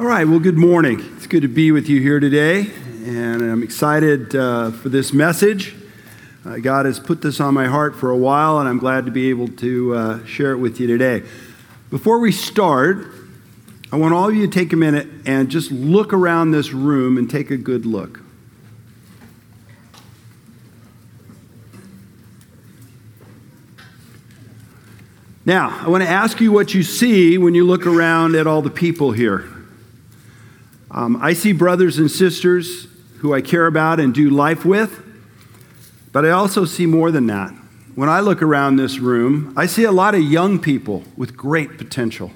All right, well, good morning. It's good to be with you here today, and I'm excited uh, for this message. Uh, God has put this on my heart for a while, and I'm glad to be able to uh, share it with you today. Before we start, I want all of you to take a minute and just look around this room and take a good look. Now, I want to ask you what you see when you look around at all the people here. Um, I see brothers and sisters who I care about and do life with, but I also see more than that. When I look around this room, I see a lot of young people with great potential.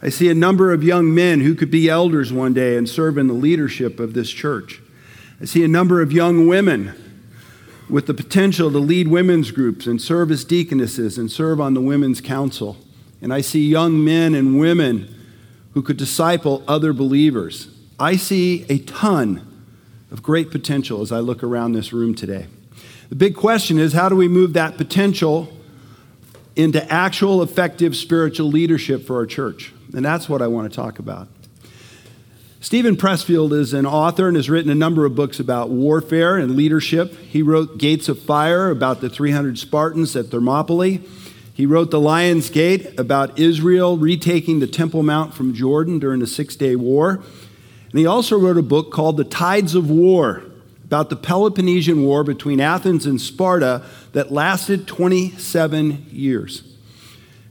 I see a number of young men who could be elders one day and serve in the leadership of this church. I see a number of young women with the potential to lead women's groups and serve as deaconesses and serve on the women's council. And I see young men and women who could disciple other believers. I see a ton of great potential as I look around this room today. The big question is how do we move that potential into actual effective spiritual leadership for our church? And that's what I want to talk about. Steven Pressfield is an author and has written a number of books about warfare and leadership. He wrote Gates of Fire about the 300 Spartans at Thermopylae. He wrote The Lion's Gate about Israel retaking the Temple Mount from Jordan during the Six Day War. And he also wrote a book called The Tides of War about the Peloponnesian War between Athens and Sparta that lasted 27 years.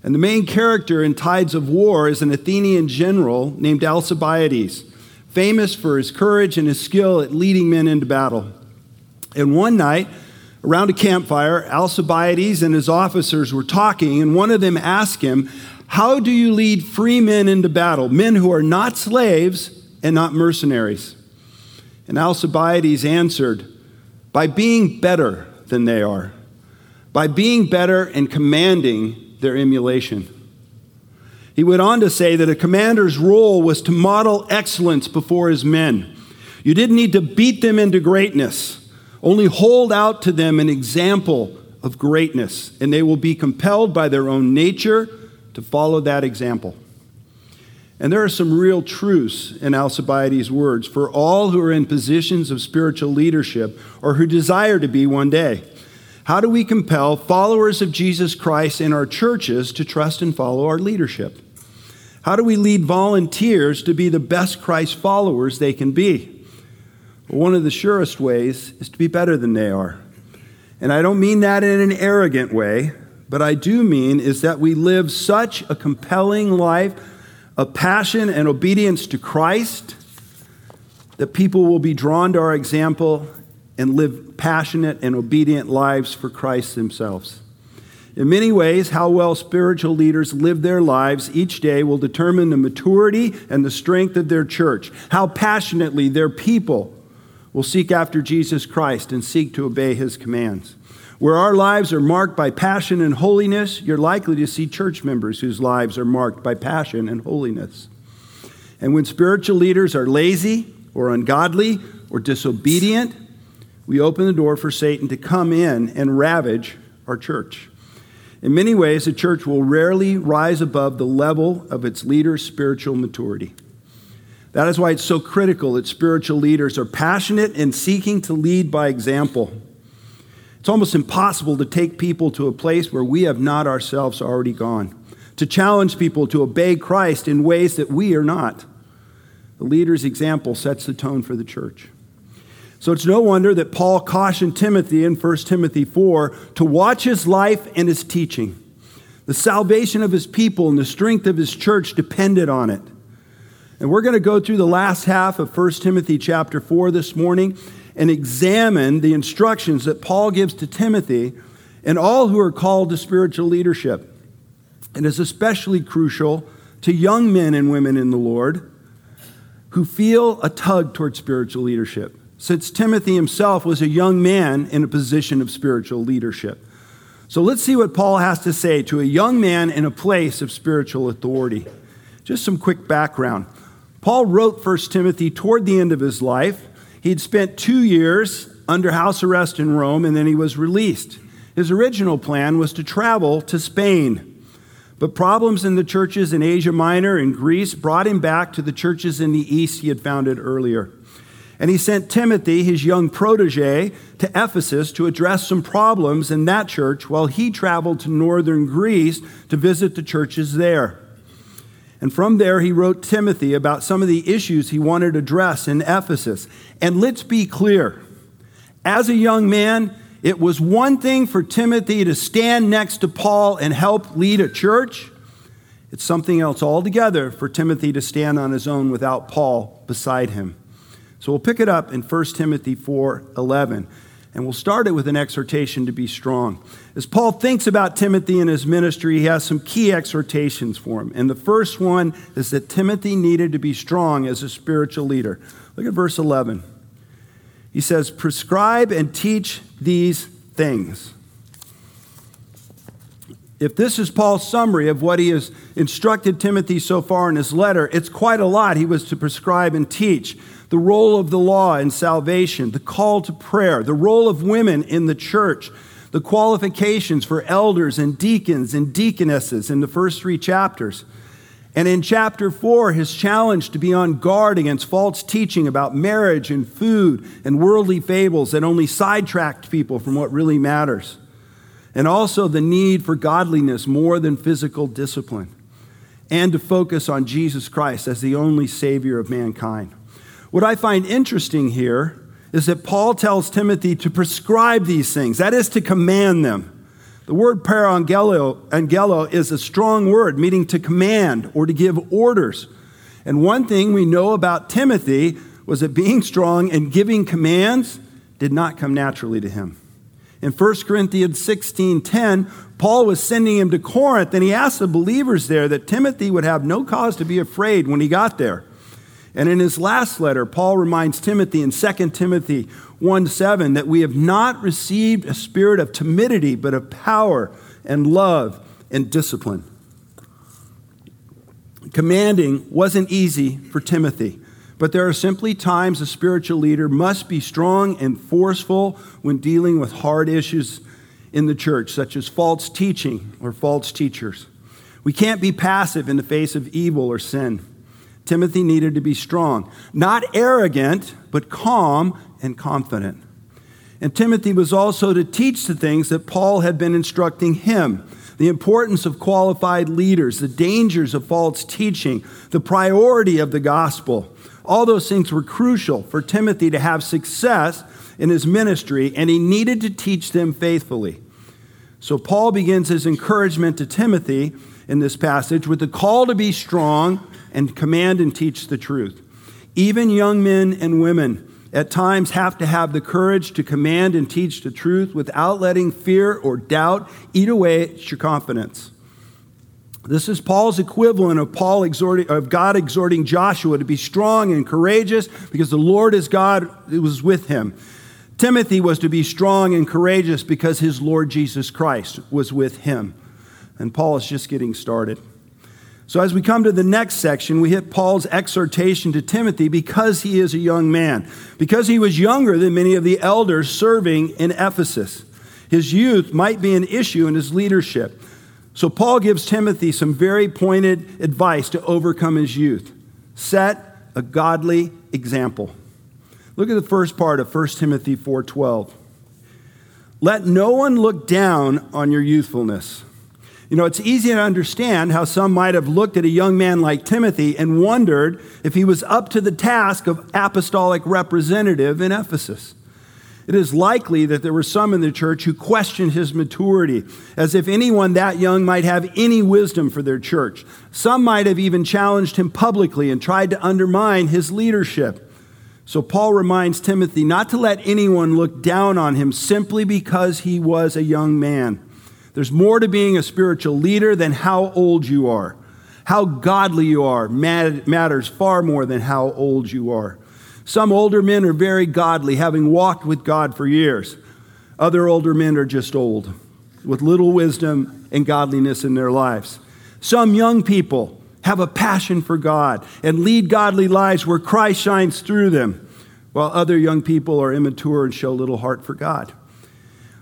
And the main character in Tides of War is an Athenian general named Alcibiades, famous for his courage and his skill at leading men into battle. And one night, around a campfire, Alcibiades and his officers were talking, and one of them asked him, How do you lead free men into battle, men who are not slaves and not mercenaries? And Alcibiades answered, By being better than they are, by being better and commanding their emulation. He went on to say that a commander's role was to model excellence before his men. You didn't need to beat them into greatness, only hold out to them an example of greatness, and they will be compelled by their own nature to follow that example. And there are some real truths in Alcibiades' words for all who are in positions of spiritual leadership or who desire to be one day. How do we compel followers of Jesus Christ in our churches to trust and follow our leadership? How do we lead volunteers to be the best Christ followers they can be? One of the surest ways is to be better than they are. And I don't mean that in an arrogant way, but I do mean is that we live such a compelling life a passion and obedience to Christ, that people will be drawn to our example and live passionate and obedient lives for Christ themselves. In many ways, how well spiritual leaders live their lives each day will determine the maturity and the strength of their church, how passionately their people will seek after Jesus Christ and seek to obey his commands. Where our lives are marked by passion and holiness, you're likely to see church members whose lives are marked by passion and holiness. And when spiritual leaders are lazy or ungodly or disobedient, we open the door for Satan to come in and ravage our church. In many ways, the church will rarely rise above the level of its leaders' spiritual maturity. That is why it's so critical that spiritual leaders are passionate and seeking to lead by example. It's almost impossible to take people to a place where we have not ourselves already gone, to challenge people to obey Christ in ways that we are not. The leader's example sets the tone for the church. So it's no wonder that Paul cautioned Timothy in 1 Timothy 4 to watch his life and his teaching. The salvation of his people and the strength of his church depended on it. And we're going to go through the last half of 1 Timothy chapter 4 this morning and examine the instructions that Paul gives to Timothy and all who are called to spiritual leadership. It is especially crucial to young men and women in the Lord who feel a tug toward spiritual leadership, since Timothy himself was a young man in a position of spiritual leadership. So let's see what Paul has to say to a young man in a place of spiritual authority. Just some quick background. Paul wrote 1 Timothy toward the end of his life He'd spent two years under house arrest in Rome and then he was released. His original plan was to travel to Spain. But problems in the churches in Asia Minor and Greece brought him back to the churches in the east he had founded earlier. And he sent Timothy, his young protege, to Ephesus to address some problems in that church while he traveled to northern Greece to visit the churches there. And from there, he wrote Timothy about some of the issues he wanted to address in Ephesus. And let's be clear as a young man, it was one thing for Timothy to stand next to Paul and help lead a church. It's something else altogether for Timothy to stand on his own without Paul beside him. So we'll pick it up in 1 Timothy 4:11 and we'll start it with an exhortation to be strong. As Paul thinks about Timothy and his ministry, he has some key exhortations for him. And the first one is that Timothy needed to be strong as a spiritual leader. Look at verse 11. He says, "Prescribe and teach these things." If this is Paul's summary of what he has instructed Timothy so far in his letter, it's quite a lot he was to prescribe and teach the role of the law in salvation, the call to prayer, the role of women in the church, the qualifications for elders and deacons and deaconesses in the first three chapters. And in chapter four, his challenge to be on guard against false teaching about marriage and food and worldly fables that only sidetracked people from what really matters. And also the need for godliness more than physical discipline, and to focus on Jesus Christ as the only Savior of mankind. What I find interesting here is that Paul tells Timothy to prescribe these things, that is, to command them. The word parangelo angelo is a strong word, meaning to command or to give orders. And one thing we know about Timothy was that being strong and giving commands did not come naturally to him. In 1 Corinthians 16:10, Paul was sending him to Corinth, and he asked the believers there that Timothy would have no cause to be afraid when he got there. And in his last letter, Paul reminds Timothy in 2 Timothy 1 7 that we have not received a spirit of timidity, but of power and love and discipline. Commanding wasn't easy for Timothy, but there are simply times a spiritual leader must be strong and forceful when dealing with hard issues in the church, such as false teaching or false teachers. We can't be passive in the face of evil or sin. Timothy needed to be strong, not arrogant, but calm and confident. And Timothy was also to teach the things that Paul had been instructing him the importance of qualified leaders, the dangers of false teaching, the priority of the gospel. All those things were crucial for Timothy to have success in his ministry, and he needed to teach them faithfully. So Paul begins his encouragement to Timothy in this passage with the call to be strong and command and teach the truth. Even young men and women at times have to have the courage to command and teach the truth without letting fear or doubt eat away at your confidence. This is Paul's equivalent of Paul exhorting, of God exhorting Joshua to be strong and courageous because the Lord is God was with him. Timothy was to be strong and courageous because his Lord Jesus Christ was with him. And Paul is just getting started. So, as we come to the next section, we hit Paul's exhortation to Timothy because he is a young man, because he was younger than many of the elders serving in Ephesus. His youth might be an issue in his leadership. So, Paul gives Timothy some very pointed advice to overcome his youth. Set a godly example. Look at the first part of 1 Timothy 4:12. Let no one look down on your youthfulness you know, it's easy to understand how some might have looked at a young man like Timothy and wondered if he was up to the task of apostolic representative in Ephesus. It is likely that there were some in the church who questioned his maturity, as if anyone that young might have any wisdom for their church. Some might have even challenged him publicly and tried to undermine his leadership. So Paul reminds Timothy not to let anyone look down on him simply because he was a young man. There's more to being a spiritual leader than how old you are. How godly you are matters far more than how old you are. Some older men are very godly, having walked with God for years. Other older men are just old, with little wisdom and godliness in their lives. Some young people have a passion for God and lead godly lives where Christ shines through them, while other young people are immature and show little heart for God.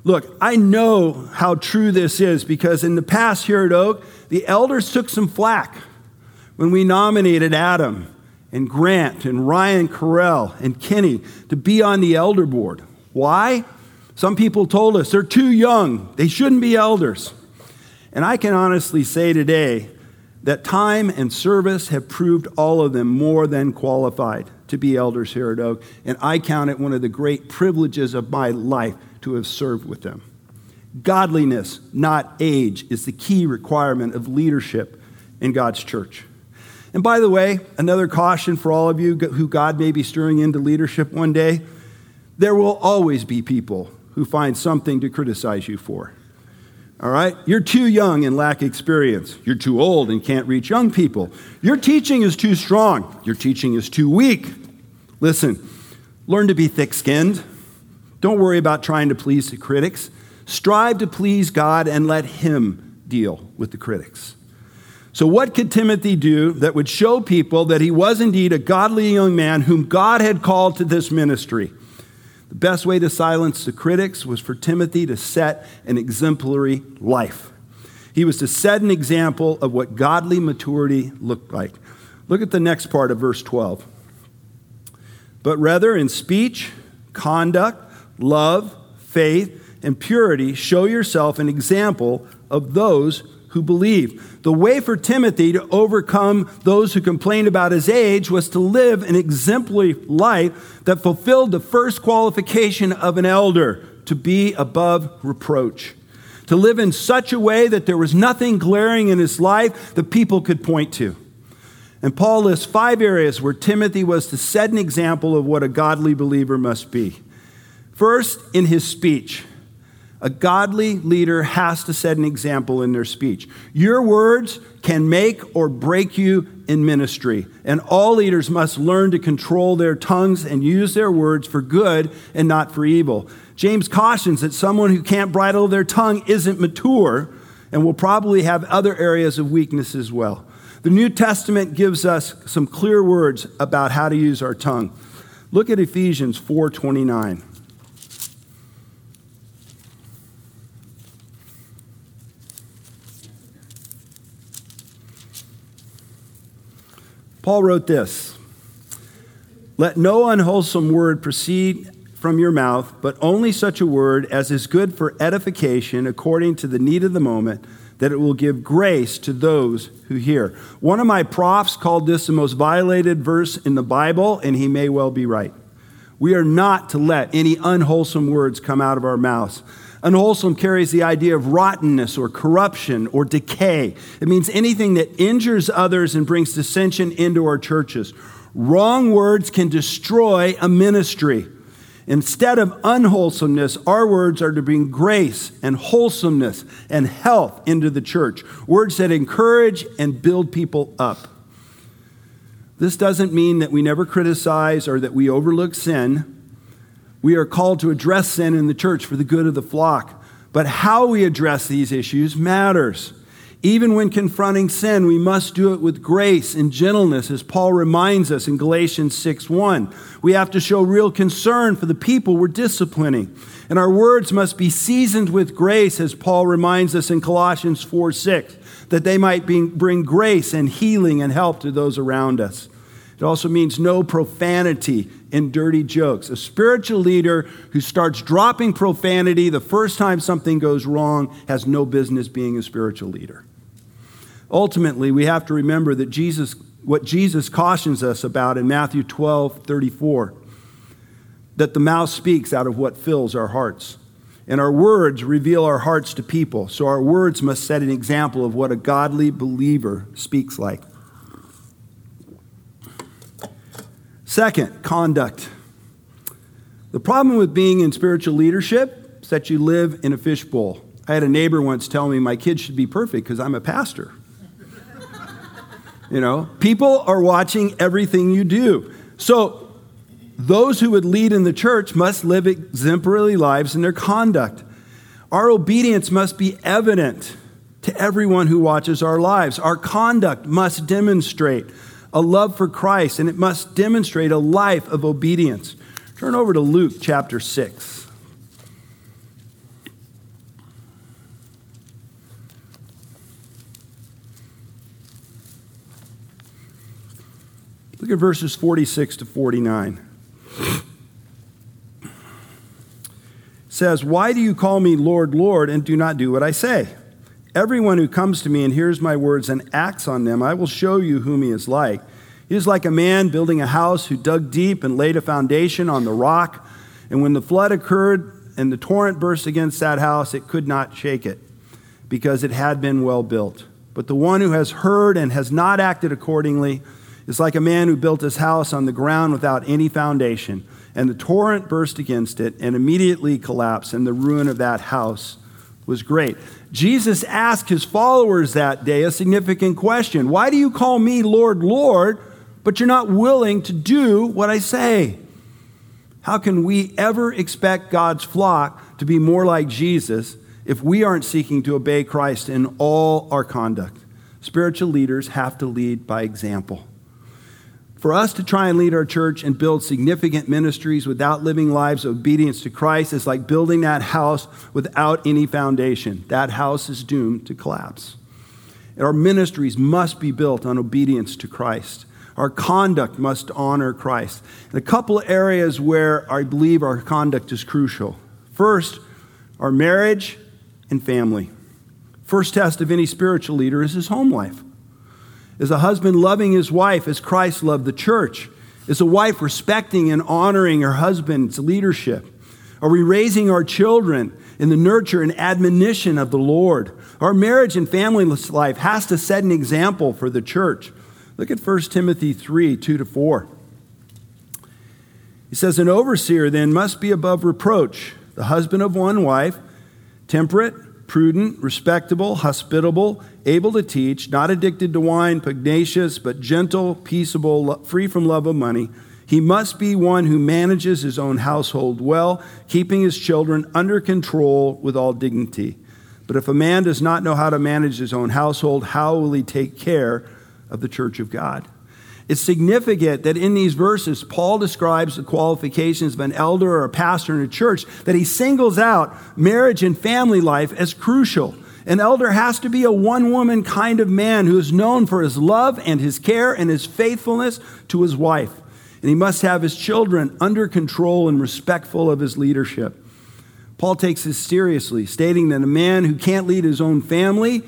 Look, I know how true this is because in the past here at Oak, the elders took some flack when we nominated Adam and Grant and Ryan Carell and Kenny to be on the elder board. Why? Some people told us they're too young, they shouldn't be elders. And I can honestly say today that time and service have proved all of them more than qualified to be elders here at Oak, and I count it one of the great privileges of my life to have served with them. Godliness, not age, is the key requirement of leadership in God's church. And by the way, another caution for all of you who God may be stirring into leadership one day there will always be people who find something to criticize you for. All right? You're too young and lack experience. You're too old and can't reach young people. Your teaching is too strong. Your teaching is too weak. Listen, learn to be thick skinned. Don't worry about trying to please the critics. Strive to please God and let Him deal with the critics. So, what could Timothy do that would show people that he was indeed a godly young man whom God had called to this ministry? The best way to silence the critics was for Timothy to set an exemplary life. He was to set an example of what godly maturity looked like. Look at the next part of verse 12. But rather, in speech, conduct, love, faith, and purity, show yourself an example of those who believe. The way for Timothy to overcome those who complained about his age was to live an exemplary life that fulfilled the first qualification of an elder to be above reproach. To live in such a way that there was nothing glaring in his life that people could point to. And Paul lists five areas where Timothy was to set an example of what a godly believer must be. First, in his speech. A godly leader has to set an example in their speech. Your words can make or break you in ministry, and all leaders must learn to control their tongues and use their words for good and not for evil. James cautions that someone who can't bridle their tongue isn't mature and will probably have other areas of weakness as well. The New Testament gives us some clear words about how to use our tongue. Look at Ephesians 4:29. Paul wrote this Let no unwholesome word proceed from your mouth, but only such a word as is good for edification according to the need of the moment, that it will give grace to those who hear. One of my profs called this the most violated verse in the Bible, and he may well be right. We are not to let any unwholesome words come out of our mouths. Unwholesome carries the idea of rottenness or corruption or decay. It means anything that injures others and brings dissension into our churches. Wrong words can destroy a ministry. Instead of unwholesomeness, our words are to bring grace and wholesomeness and health into the church. Words that encourage and build people up. This doesn't mean that we never criticize or that we overlook sin. We are called to address sin in the church for the good of the flock. But how we address these issues matters. Even when confronting sin, we must do it with grace and gentleness, as Paul reminds us in Galatians 6 1. We have to show real concern for the people we're disciplining. And our words must be seasoned with grace, as Paul reminds us in Colossians 4 6, that they might bring grace and healing and help to those around us. It also means no profanity and dirty jokes. A spiritual leader who starts dropping profanity the first time something goes wrong has no business being a spiritual leader. Ultimately, we have to remember that Jesus, what Jesus cautions us about in Matthew 12 34, that the mouth speaks out of what fills our hearts. And our words reveal our hearts to people. So our words must set an example of what a godly believer speaks like. Second, conduct. The problem with being in spiritual leadership is that you live in a fishbowl. I had a neighbor once tell me my kids should be perfect because I'm a pastor. you know, people are watching everything you do. So, those who would lead in the church must live exemplary lives in their conduct. Our obedience must be evident to everyone who watches our lives. Our conduct must demonstrate a love for Christ, and it must demonstrate a life of obedience. Turn over to Luke chapter 6. Look at verses 46 to 49. It says, Why do you call me Lord, Lord, and do not do what I say? Everyone who comes to me and hears my words and acts on them, I will show you whom he is like. He is like a man building a house who dug deep and laid a foundation on the rock. And when the flood occurred and the torrent burst against that house, it could not shake it because it had been well built. But the one who has heard and has not acted accordingly is like a man who built his house on the ground without any foundation. And the torrent burst against it and immediately collapsed, and the ruin of that house was great. Jesus asked his followers that day a significant question Why do you call me Lord, Lord, but you're not willing to do what I say? How can we ever expect God's flock to be more like Jesus if we aren't seeking to obey Christ in all our conduct? Spiritual leaders have to lead by example. For us to try and lead our church and build significant ministries without living lives of obedience to Christ is like building that house without any foundation. That house is doomed to collapse. And our ministries must be built on obedience to Christ. Our conduct must honor Christ. In a couple of areas where I believe our conduct is crucial. First, our marriage and family. First test of any spiritual leader is his home life. Is a husband loving his wife as Christ loved the church? Is a wife respecting and honoring her husband's leadership? Are we raising our children in the nurture and admonition of the Lord? Our marriage and family life has to set an example for the church. Look at 1 Timothy 3 2 to 4. He says, An overseer then must be above reproach, the husband of one wife, temperate prudent, respectable, hospitable, able to teach, not addicted to wine, pugnacious, but gentle, peaceable, free from love of money. He must be one who manages his own household well, keeping his children under control with all dignity. But if a man does not know how to manage his own household, how will he take care of the church of God? It's significant that in these verses, Paul describes the qualifications of an elder or a pastor in a church, that he singles out marriage and family life as crucial. An elder has to be a one woman kind of man who is known for his love and his care and his faithfulness to his wife. And he must have his children under control and respectful of his leadership. Paul takes this seriously, stating that a man who can't lead his own family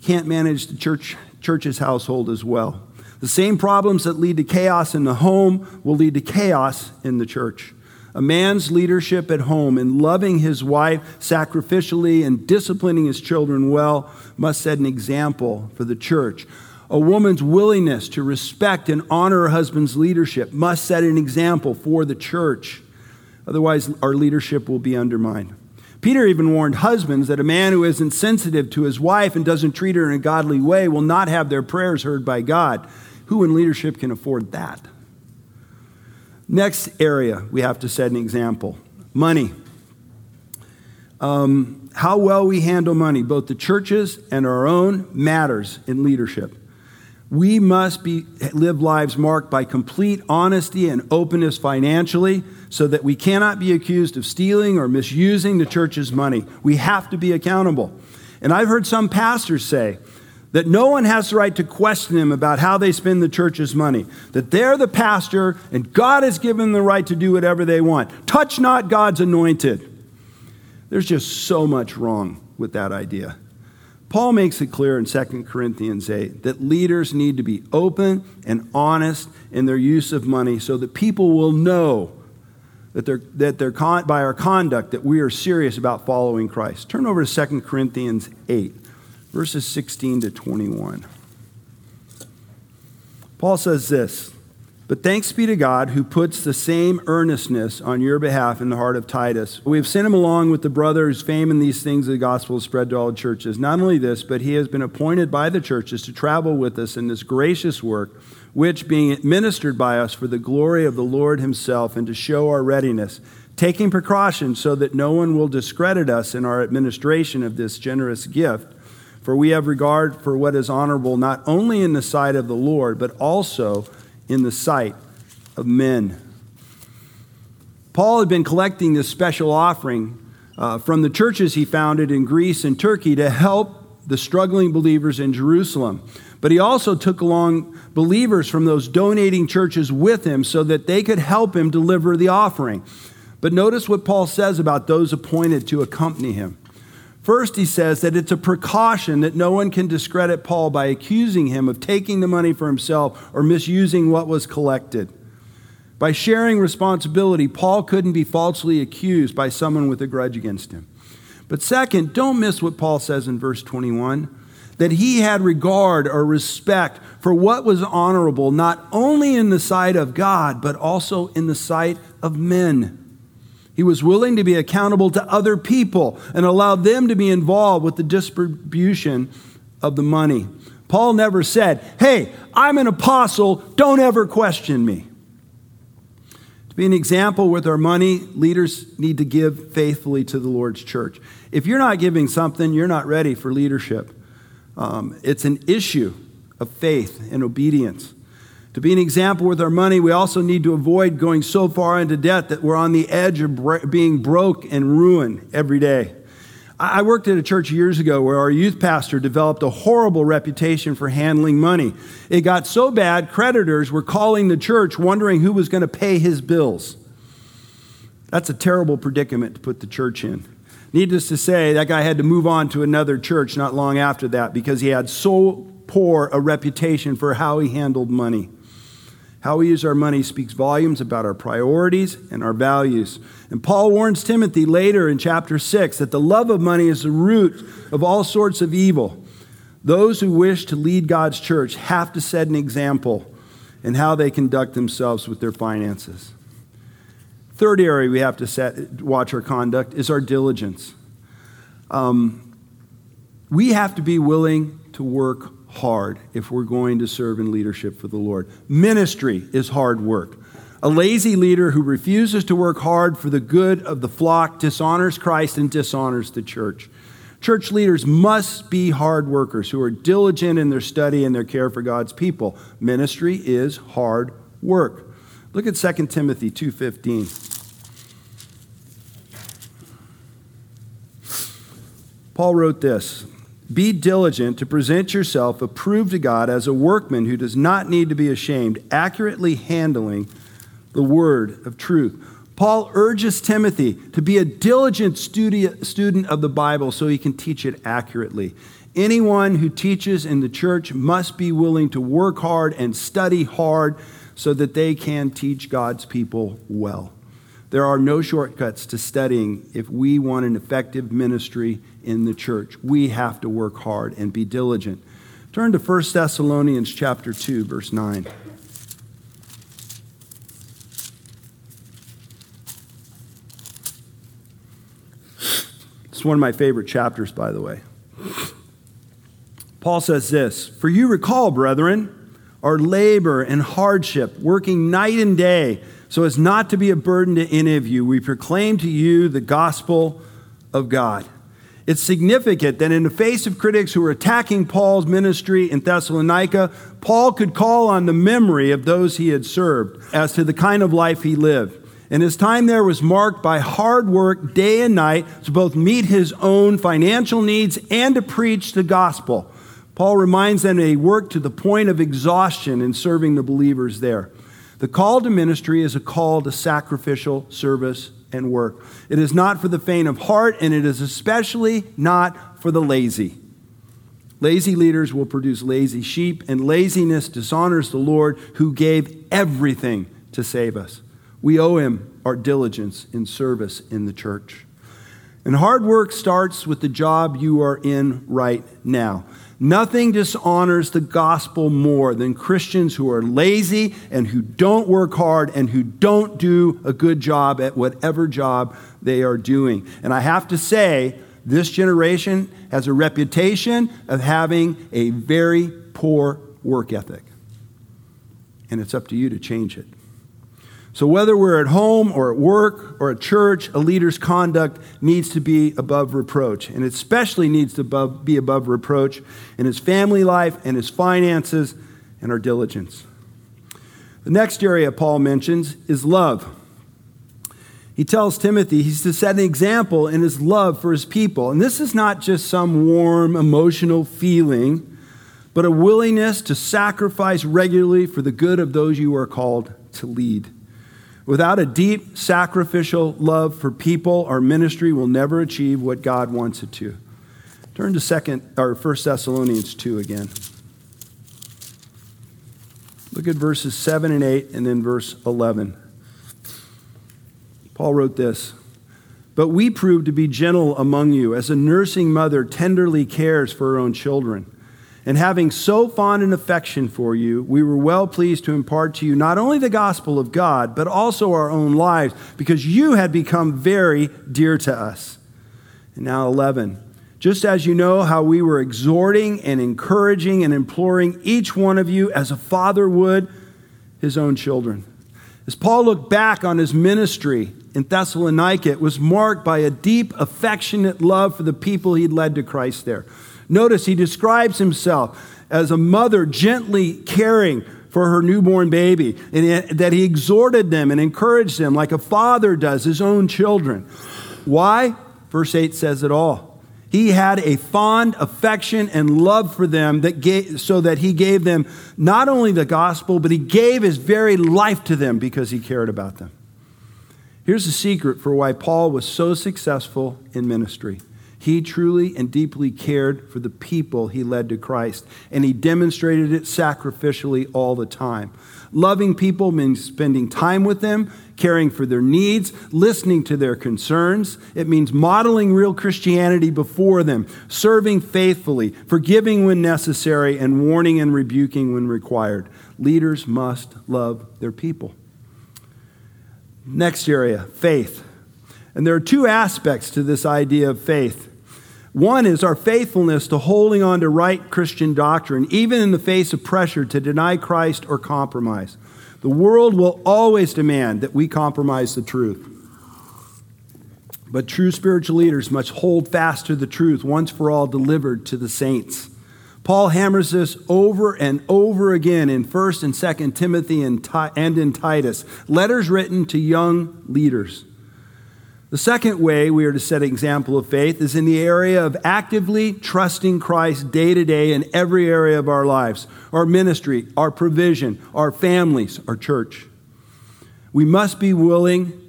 can't manage the church, church's household as well. The same problems that lead to chaos in the home will lead to chaos in the church. A man's leadership at home in loving his wife sacrificially and disciplining his children well must set an example for the church. A woman's willingness to respect and honor her husband's leadership must set an example for the church. Otherwise, our leadership will be undermined. Peter even warned husbands that a man who isn't sensitive to his wife and doesn't treat her in a godly way will not have their prayers heard by God. Who in leadership can afford that? Next area we have to set an example money. Um, how well we handle money, both the churches and our own, matters in leadership. We must be, live lives marked by complete honesty and openness financially so that we cannot be accused of stealing or misusing the church's money. We have to be accountable. And I've heard some pastors say, that no one has the right to question them about how they spend the church's money, that they're the pastor and God has given them the right to do whatever they want. Touch not God's anointed. There's just so much wrong with that idea. Paul makes it clear in 2 Corinthians 8 that leaders need to be open and honest in their use of money so that people will know that, they're, that they're con- by our conduct that we are serious about following Christ. Turn over to 2 Corinthians 8 verses 16 to 21. Paul says this But thanks be to God who puts the same earnestness on your behalf in the heart of Titus. We have sent him along with the brother whose fame in these things the gospel has spread to all churches. Not only this, but he has been appointed by the churches to travel with us in this gracious work, which being administered by us for the glory of the Lord himself and to show our readiness taking precautions so that no one will discredit us in our administration of this generous gift. For we have regard for what is honorable not only in the sight of the Lord, but also in the sight of men. Paul had been collecting this special offering uh, from the churches he founded in Greece and Turkey to help the struggling believers in Jerusalem. But he also took along believers from those donating churches with him so that they could help him deliver the offering. But notice what Paul says about those appointed to accompany him. First, he says that it's a precaution that no one can discredit Paul by accusing him of taking the money for himself or misusing what was collected. By sharing responsibility, Paul couldn't be falsely accused by someone with a grudge against him. But second, don't miss what Paul says in verse 21 that he had regard or respect for what was honorable, not only in the sight of God, but also in the sight of men. He was willing to be accountable to other people and allow them to be involved with the distribution of the money. Paul never said, Hey, I'm an apostle, don't ever question me. To be an example with our money, leaders need to give faithfully to the Lord's church. If you're not giving something, you're not ready for leadership. Um, it's an issue of faith and obedience. To be an example with our money, we also need to avoid going so far into debt that we're on the edge of being broke and ruined every day. I worked at a church years ago where our youth pastor developed a horrible reputation for handling money. It got so bad, creditors were calling the church wondering who was going to pay his bills. That's a terrible predicament to put the church in. Needless to say, that guy had to move on to another church not long after that because he had so poor a reputation for how he handled money. How we use our money speaks volumes about our priorities and our values. And Paul warns Timothy later in chapter 6 that the love of money is the root of all sorts of evil. Those who wish to lead God's church have to set an example in how they conduct themselves with their finances. Third area we have to set, watch our conduct is our diligence. Um, we have to be willing to work hard if we're going to serve in leadership for the Lord. Ministry is hard work. A lazy leader who refuses to work hard for the good of the flock dishonors Christ and dishonors the church. Church leaders must be hard workers who are diligent in their study and their care for God's people. Ministry is hard work. Look at 2 Timothy 2:15. Paul wrote this, be diligent to present yourself approved to God as a workman who does not need to be ashamed, accurately handling the word of truth. Paul urges Timothy to be a diligent student of the Bible so he can teach it accurately. Anyone who teaches in the church must be willing to work hard and study hard so that they can teach God's people well. There are no shortcuts to studying if we want an effective ministry in the church. We have to work hard and be diligent. Turn to 1 Thessalonians chapter 2 verse 9. It's one of my favorite chapters by the way. Paul says this, "For you recall, brethren, our labor and hardship, working night and day, so as not to be a burden to any of you, we proclaim to you the gospel of God. It's significant that in the face of critics who were attacking Paul's ministry in Thessalonica, Paul could call on the memory of those he had served as to the kind of life he lived. And his time there was marked by hard work day and night to both meet his own financial needs and to preach the gospel. Paul reminds them that he worked to the point of exhaustion in serving the believers there. The call to ministry is a call to sacrificial service and work. It is not for the faint of heart, and it is especially not for the lazy. Lazy leaders will produce lazy sheep, and laziness dishonors the Lord who gave everything to save us. We owe him our diligence in service in the church. And hard work starts with the job you are in right now. Nothing dishonors the gospel more than Christians who are lazy and who don't work hard and who don't do a good job at whatever job they are doing. And I have to say, this generation has a reputation of having a very poor work ethic. And it's up to you to change it. So, whether we're at home or at work or at church, a leader's conduct needs to be above reproach. And especially needs to be above reproach in his family life and his finances and our diligence. The next area Paul mentions is love. He tells Timothy he's to set an example in his love for his people. And this is not just some warm, emotional feeling but a willingness to sacrifice regularly for the good of those you are called to lead. Without a deep sacrificial love for people, our ministry will never achieve what God wants it to. Turn to second or 1 Thessalonians 2 again. Look at verses 7 and 8 and then verse 11. Paul wrote this But we proved to be gentle among you, as a nursing mother tenderly cares for her own children. And having so fond an affection for you, we were well pleased to impart to you not only the gospel of God, but also our own lives, because you had become very dear to us. And now, 11. Just as you know how we were exhorting and encouraging and imploring each one of you as a father would his own children. As Paul looked back on his ministry in Thessalonica, it was marked by a deep, affectionate love for the people he'd led to Christ there. Notice he describes himself as a mother gently caring for her newborn baby, and that he exhorted them and encouraged them like a father does his own children. Why? Verse 8 says it all. He had a fond affection and love for them that gave, so that he gave them not only the gospel, but he gave his very life to them because he cared about them. Here's the secret for why Paul was so successful in ministry. He truly and deeply cared for the people he led to Christ, and he demonstrated it sacrificially all the time. Loving people means spending time with them, caring for their needs, listening to their concerns. It means modeling real Christianity before them, serving faithfully, forgiving when necessary, and warning and rebuking when required. Leaders must love their people. Next area faith. And there are two aspects to this idea of faith. One is our faithfulness to holding on to right Christian doctrine, even in the face of pressure to deny Christ or compromise. The world will always demand that we compromise the truth. But true spiritual leaders must hold fast to the truth once for all delivered to the saints. Paul hammers this over and over again in 1st and 2nd Timothy and, in Titus, letters written to young leaders. The second way we are to set an example of faith is in the area of actively trusting Christ day to day in every area of our lives our ministry, our provision, our families, our church. We must be willing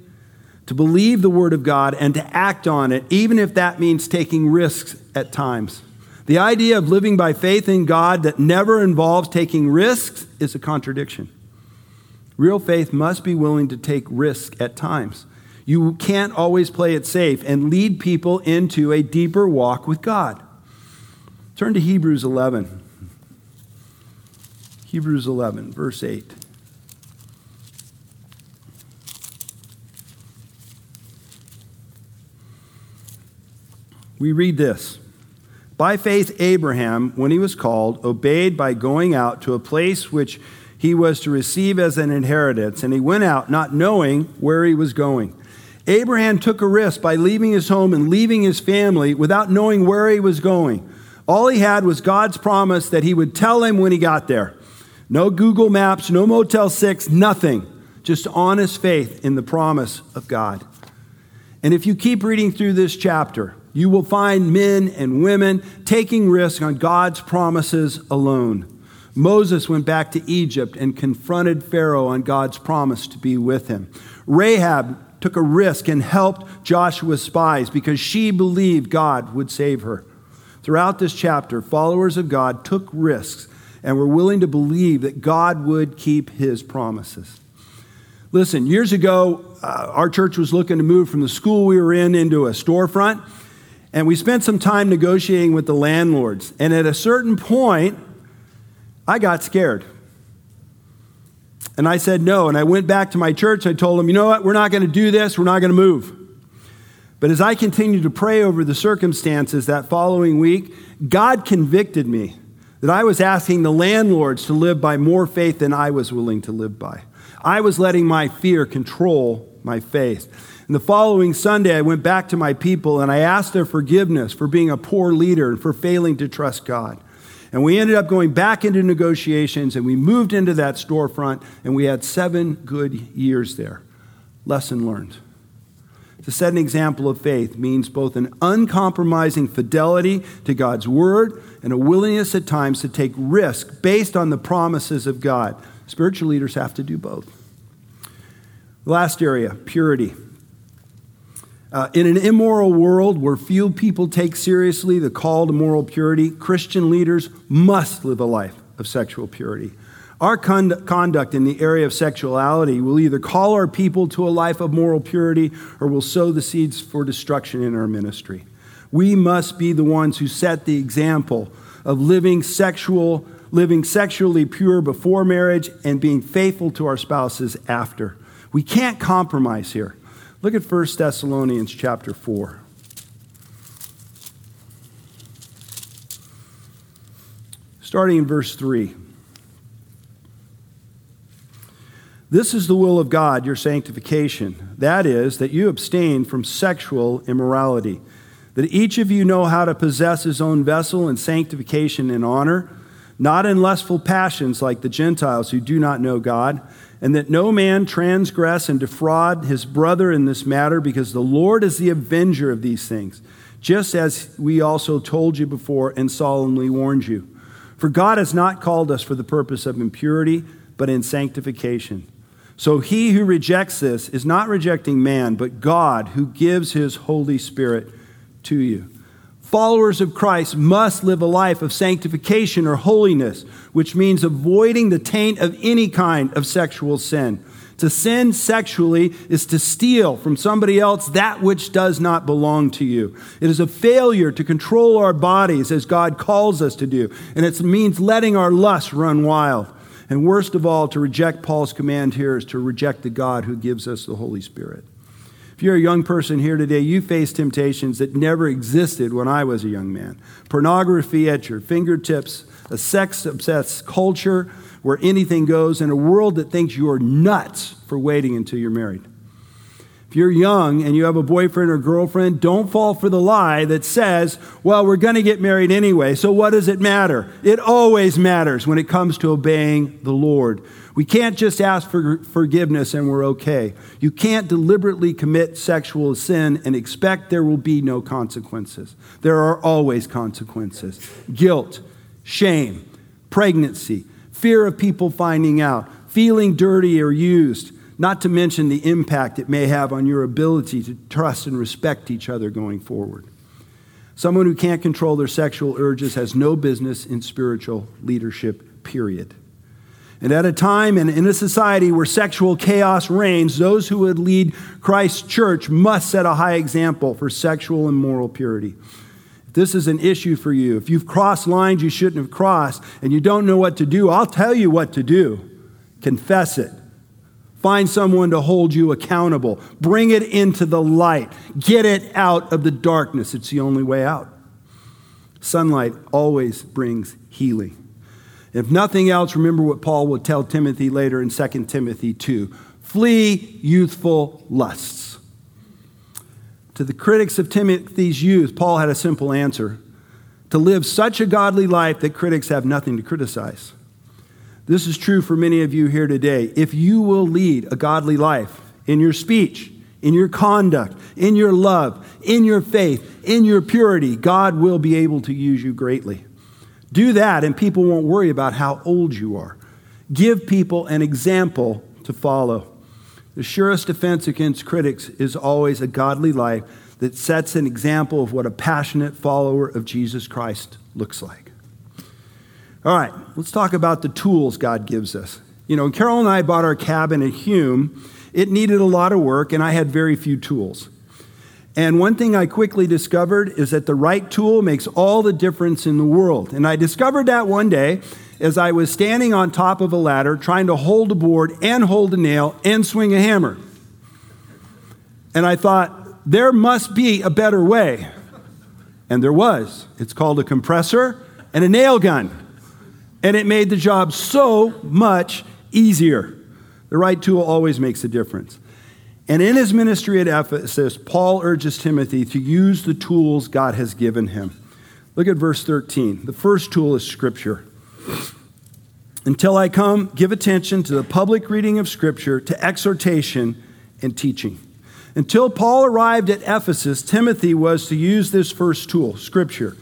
to believe the Word of God and to act on it, even if that means taking risks at times. The idea of living by faith in God that never involves taking risks is a contradiction. Real faith must be willing to take risks at times. You can't always play it safe and lead people into a deeper walk with God. Turn to Hebrews 11. Hebrews 11, verse 8. We read this By faith, Abraham, when he was called, obeyed by going out to a place which he was to receive as an inheritance, and he went out not knowing where he was going. Abraham took a risk by leaving his home and leaving his family without knowing where he was going. All he had was God's promise that he would tell him when he got there. No Google Maps, no Motel 6, nothing. Just honest faith in the promise of God. And if you keep reading through this chapter, you will find men and women taking risks on God's promises alone. Moses went back to Egypt and confronted Pharaoh on God's promise to be with him. Rahab took a risk and helped Joshua's spies because she believed God would save her. Throughout this chapter, followers of God took risks and were willing to believe that God would keep his promises. Listen, years ago, uh, our church was looking to move from the school we were in into a storefront, and we spent some time negotiating with the landlords. And at a certain point, I got scared. And I said no. And I went back to my church. I told them, you know what? We're not going to do this. We're not going to move. But as I continued to pray over the circumstances that following week, God convicted me that I was asking the landlords to live by more faith than I was willing to live by. I was letting my fear control my faith. And the following Sunday, I went back to my people and I asked their forgiveness for being a poor leader and for failing to trust God. And we ended up going back into negotiations and we moved into that storefront and we had seven good years there. Lesson learned. to set an example of faith means both an uncompromising fidelity to God's word and a willingness at times to take risk based on the promises of God. Spiritual leaders have to do both. Last area purity. Uh, in an immoral world where few people take seriously the call to moral purity, Christian leaders must live a life of sexual purity. Our conduct in the area of sexuality will either call our people to a life of moral purity or will sow the seeds for destruction in our ministry. We must be the ones who set the example of living sexual living sexually pure before marriage and being faithful to our spouses after. We can't compromise here. Look at 1 Thessalonians chapter 4. Starting in verse 3. This is the will of God, your sanctification. That is, that you abstain from sexual immorality, that each of you know how to possess his own vessel in sanctification and honor, not in lustful passions like the Gentiles who do not know God, and that no man transgress and defraud his brother in this matter, because the Lord is the avenger of these things, just as we also told you before and solemnly warned you. For God has not called us for the purpose of impurity, but in sanctification. So he who rejects this is not rejecting man, but God who gives his Holy Spirit to you. Followers of Christ must live a life of sanctification or holiness, which means avoiding the taint of any kind of sexual sin. To sin sexually is to steal from somebody else that which does not belong to you. It is a failure to control our bodies as God calls us to do, and it means letting our lust run wild. And worst of all, to reject Paul's command here is to reject the God who gives us the Holy Spirit. If you're a young person here today, you face temptations that never existed when I was a young man. Pornography at your fingertips, a sex obsessed culture where anything goes, and a world that thinks you're nuts for waiting until you're married. You're young and you have a boyfriend or girlfriend, don't fall for the lie that says, well, we're going to get married anyway, so what does it matter? It always matters when it comes to obeying the Lord. We can't just ask for forgiveness and we're okay. You can't deliberately commit sexual sin and expect there will be no consequences. There are always consequences guilt, shame, pregnancy, fear of people finding out, feeling dirty or used not to mention the impact it may have on your ability to trust and respect each other going forward. Someone who can't control their sexual urges has no business in spiritual leadership, period. And at a time and in a society where sexual chaos reigns, those who would lead Christ's church must set a high example for sexual and moral purity. If this is an issue for you, if you've crossed lines you shouldn't have crossed and you don't know what to do, I'll tell you what to do. Confess it. Find someone to hold you accountable. Bring it into the light. Get it out of the darkness. It's the only way out. Sunlight always brings healing. If nothing else, remember what Paul would tell Timothy later in 2 Timothy 2 flee youthful lusts. To the critics of Timothy's youth, Paul had a simple answer to live such a godly life that critics have nothing to criticize. This is true for many of you here today. If you will lead a godly life in your speech, in your conduct, in your love, in your faith, in your purity, God will be able to use you greatly. Do that, and people won't worry about how old you are. Give people an example to follow. The surest defense against critics is always a godly life that sets an example of what a passionate follower of Jesus Christ looks like. All right, let's talk about the tools God gives us. You know, Carol and I bought our cabin at Hume. It needed a lot of work, and I had very few tools. And one thing I quickly discovered is that the right tool makes all the difference in the world. And I discovered that one day as I was standing on top of a ladder trying to hold a board and hold a nail and swing a hammer. And I thought, there must be a better way. And there was. It's called a compressor and a nail gun and it made the job so much easier. The right tool always makes a difference. And in his ministry at Ephesus, Paul urges Timothy to use the tools God has given him. Look at verse 13. The first tool is Scripture. Until I come, give attention to the public reading of Scripture, to exhortation and teaching. Until Paul arrived at Ephesus, Timothy was to use this first tool, Scripture.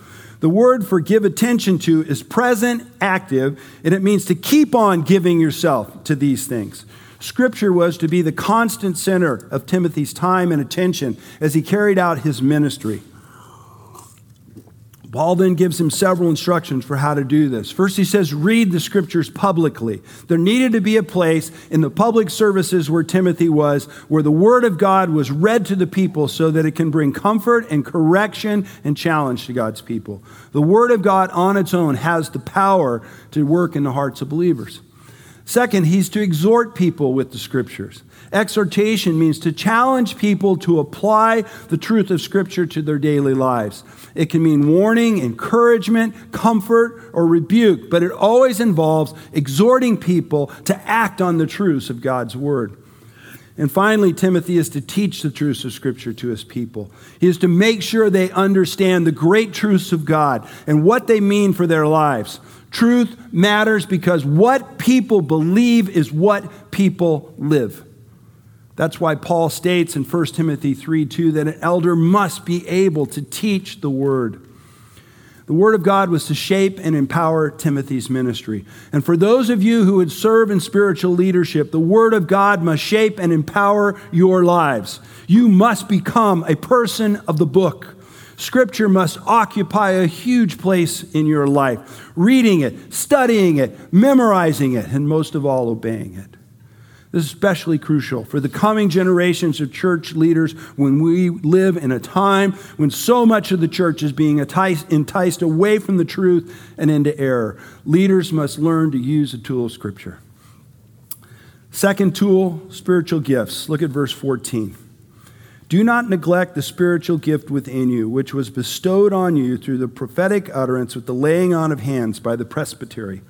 The word for give attention to is present, active, and it means to keep on giving yourself to these things. Scripture was to be the constant center of Timothy's time and attention as he carried out his ministry. Paul then gives him several instructions for how to do this. First, he says, read the scriptures publicly. There needed to be a place in the public services where Timothy was, where the word of God was read to the people so that it can bring comfort and correction and challenge to God's people. The word of God on its own has the power to work in the hearts of believers. Second, he's to exhort people with the scriptures. Exhortation means to challenge people to apply the truth of scripture to their daily lives. It can mean warning, encouragement, comfort, or rebuke, but it always involves exhorting people to act on the truths of God's word. And finally, Timothy is to teach the truths of Scripture to his people. He is to make sure they understand the great truths of God and what they mean for their lives. Truth matters because what people believe is what people live. That's why Paul states in 1 Timothy 3 2 that an elder must be able to teach the word. The word of God was to shape and empower Timothy's ministry. And for those of you who would serve in spiritual leadership, the word of God must shape and empower your lives. You must become a person of the book. Scripture must occupy a huge place in your life, reading it, studying it, memorizing it, and most of all, obeying it. This is especially crucial for the coming generations of church leaders when we live in a time when so much of the church is being enticed away from the truth and into error. Leaders must learn to use the tool of Scripture. Second tool, spiritual gifts. Look at verse 14. Do not neglect the spiritual gift within you, which was bestowed on you through the prophetic utterance with the laying on of hands by the presbytery.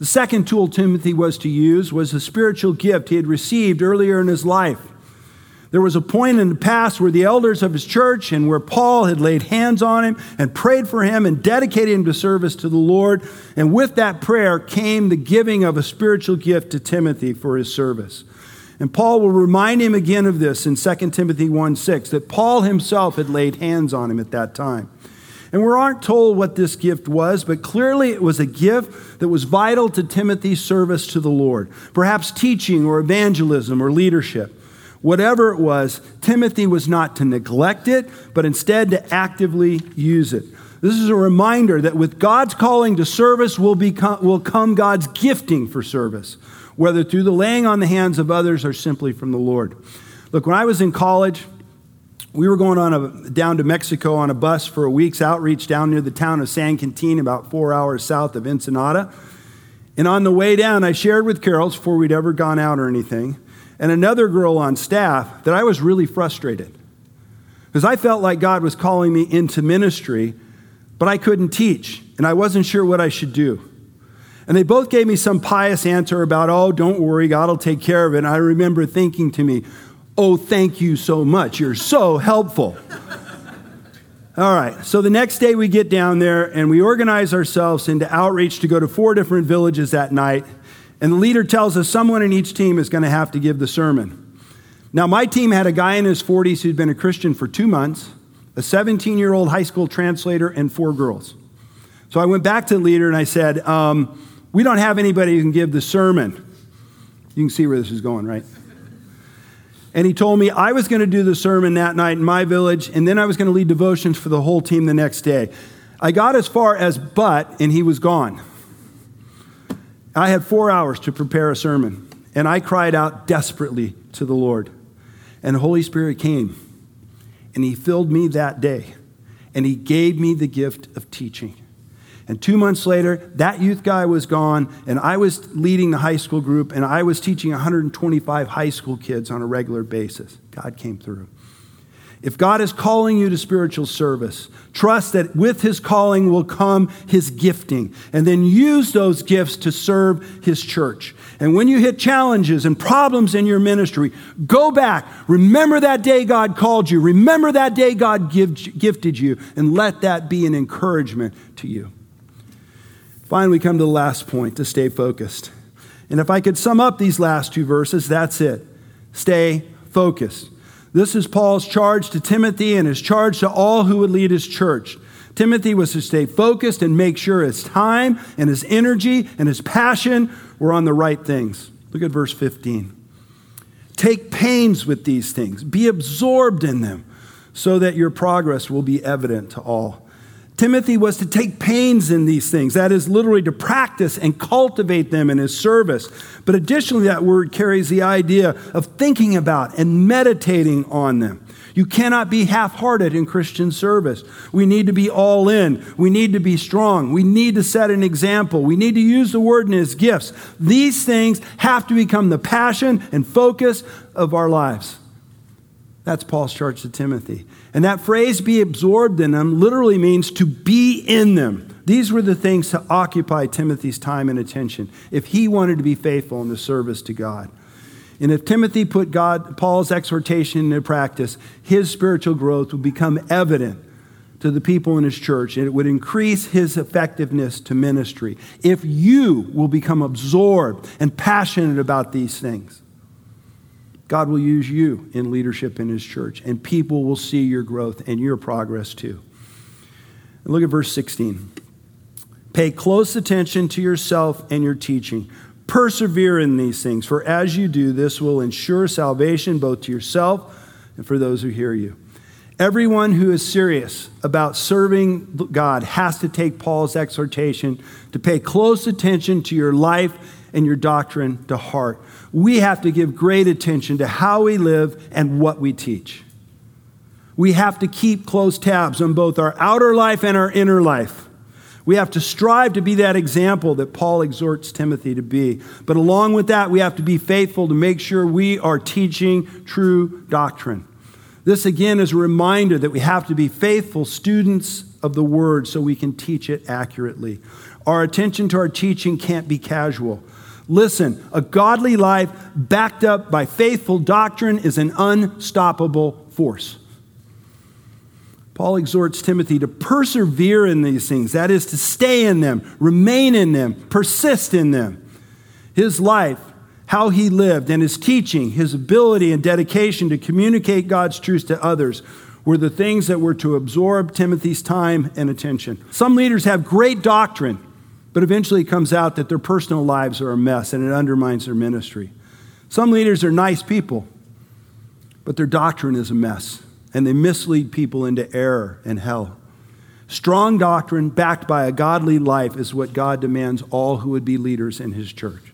The second tool Timothy was to use was the spiritual gift he had received earlier in his life. There was a point in the past where the elders of his church and where Paul had laid hands on him and prayed for him and dedicated him to service to the Lord. And with that prayer came the giving of a spiritual gift to Timothy for his service. And Paul will remind him again of this in 2 Timothy 1 6, that Paul himself had laid hands on him at that time. And we aren't told what this gift was, but clearly it was a gift that was vital to Timothy's service to the Lord, perhaps teaching or evangelism or leadership. Whatever it was, Timothy was not to neglect it, but instead to actively use it. This is a reminder that with God's calling to service will, become, will come God's gifting for service whether through the laying on the hands of others or simply from the Lord. Look, when I was in college, we were going on a, down to Mexico on a bus for a week's outreach down near the town of San Quintin, about four hours south of Ensenada. And on the way down, I shared with Carol's before we'd ever gone out or anything, and another girl on staff, that I was really frustrated. Because I felt like God was calling me into ministry, but I couldn't teach, and I wasn't sure what I should do. And they both gave me some pious answer about, oh, don't worry, God will take care of it. And I remember thinking to me, oh, thank you so much. You're so helpful. All right, so the next day we get down there and we organize ourselves into outreach to go to four different villages that night. And the leader tells us someone in each team is going to have to give the sermon. Now, my team had a guy in his 40s who'd been a Christian for two months, a 17 year old high school translator, and four girls. So I went back to the leader and I said, um, we don't have anybody who can give the sermon. You can see where this is going, right? And he told me I was going to do the sermon that night in my village, and then I was going to lead devotions for the whole team the next day. I got as far as but, and he was gone. I had four hours to prepare a sermon, and I cried out desperately to the Lord. And the Holy Spirit came, and he filled me that day, and he gave me the gift of teaching. And two months later, that youth guy was gone, and I was leading the high school group, and I was teaching 125 high school kids on a regular basis. God came through. If God is calling you to spiritual service, trust that with his calling will come his gifting, and then use those gifts to serve his church. And when you hit challenges and problems in your ministry, go back. Remember that day God called you. Remember that day God gifted you, and let that be an encouragement to you. Finally, we come to the last point to stay focused. And if I could sum up these last two verses, that's it. Stay focused. This is Paul's charge to Timothy and his charge to all who would lead his church. Timothy was to stay focused and make sure his time and his energy and his passion were on the right things. Look at verse 15. Take pains with these things, be absorbed in them, so that your progress will be evident to all. Timothy was to take pains in these things, that is, literally to practice and cultivate them in his service. But additionally, that word carries the idea of thinking about and meditating on them. You cannot be half hearted in Christian service. We need to be all in. We need to be strong. We need to set an example. We need to use the word in his gifts. These things have to become the passion and focus of our lives. That's Paul's charge to Timothy. And that phrase, be absorbed in them, literally means to be in them. These were the things to occupy Timothy's time and attention if he wanted to be faithful in the service to God. And if Timothy put God, Paul's exhortation into practice, his spiritual growth would become evident to the people in his church and it would increase his effectiveness to ministry. If you will become absorbed and passionate about these things, God will use you in leadership in his church, and people will see your growth and your progress too. And look at verse 16. Pay close attention to yourself and your teaching. Persevere in these things, for as you do, this will ensure salvation both to yourself and for those who hear you. Everyone who is serious about serving God has to take Paul's exhortation to pay close attention to your life and your doctrine to heart we have to give great attention to how we live and what we teach. We have to keep close tabs on both our outer life and our inner life. We have to strive to be that example that Paul exhorts Timothy to be. But along with that, we have to be faithful to make sure we are teaching true doctrine. This again is a reminder that we have to be faithful students of the word so we can teach it accurately. Our attention to our teaching can't be casual. Listen, a godly life backed up by faithful doctrine is an unstoppable force. Paul exhorts Timothy to persevere in these things, that is, to stay in them, remain in them, persist in them. His life, how he lived, and his teaching, his ability and dedication to communicate God's truth to others were the things that were to absorb Timothy's time and attention. Some leaders have great doctrine but eventually it comes out that their personal lives are a mess and it undermines their ministry. Some leaders are nice people, but their doctrine is a mess and they mislead people into error and hell. Strong doctrine backed by a godly life is what God demands all who would be leaders in his church.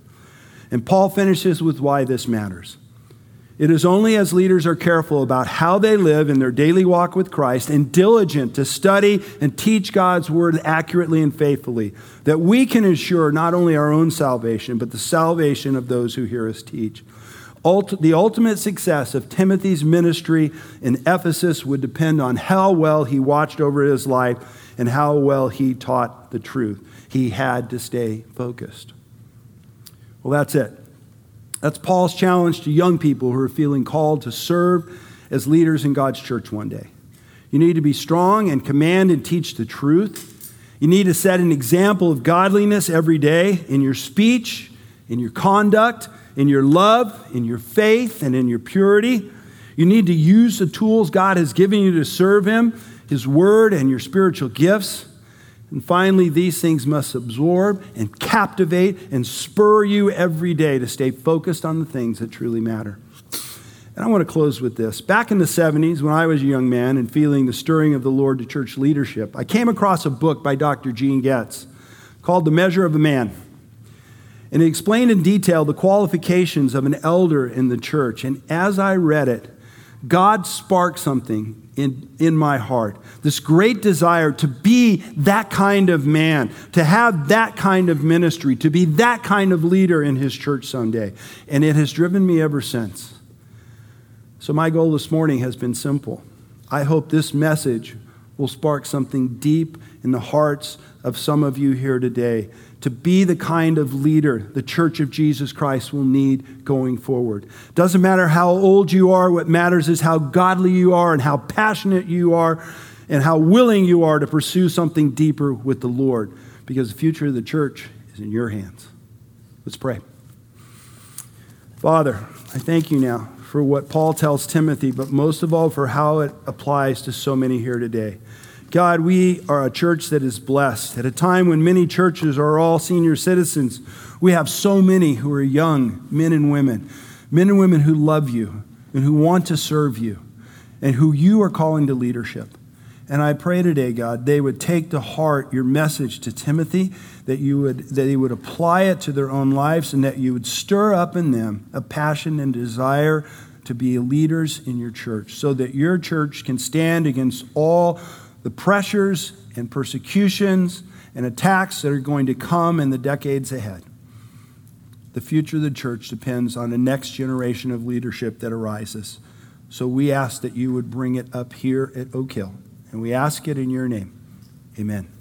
And Paul finishes with why this matters. It is only as leaders are careful about how they live in their daily walk with Christ and diligent to study and teach God's word accurately and faithfully that we can ensure not only our own salvation, but the salvation of those who hear us teach. the ultimate success of Timothy's ministry in Ephesus would depend on how well he watched over his life and how well he taught the truth. He had to stay focused. Well, that's it. That's Paul's challenge to young people who are feeling called to serve as leaders in God's church one day. You need to be strong and command and teach the truth. You need to set an example of godliness every day in your speech, in your conduct, in your love, in your faith, and in your purity. You need to use the tools God has given you to serve Him, His Word, and your spiritual gifts. And finally, these things must absorb and captivate and spur you every day to stay focused on the things that truly matter. And I want to close with this. Back in the 70s, when I was a young man and feeling the stirring of the Lord to church leadership, I came across a book by Dr. Gene Getz called The Measure of a Man. And it explained in detail the qualifications of an elder in the church. And as I read it, God sparked something in, in my heart. This great desire to be that kind of man, to have that kind of ministry, to be that kind of leader in his church someday. And it has driven me ever since. So, my goal this morning has been simple. I hope this message will spark something deep in the hearts of some of you here today to be the kind of leader the Church of Jesus Christ will need going forward. Doesn't matter how old you are, what matters is how godly you are and how passionate you are and how willing you are to pursue something deeper with the Lord because the future of the church is in your hands. Let's pray. Father, I thank you now for what Paul tells Timothy, but most of all for how it applies to so many here today. God, we are a church that is blessed. At a time when many churches are all senior citizens, we have so many who are young men and women, men and women who love you and who want to serve you and who you are calling to leadership. And I pray today, God, they would take to heart your message to Timothy, that you would that they would apply it to their own lives, and that you would stir up in them a passion and desire to be leaders in your church, so that your church can stand against all the pressures and persecutions and attacks that are going to come in the decades ahead. The future of the church depends on the next generation of leadership that arises. So we ask that you would bring it up here at Oak Hill. And we ask it in your name. Amen.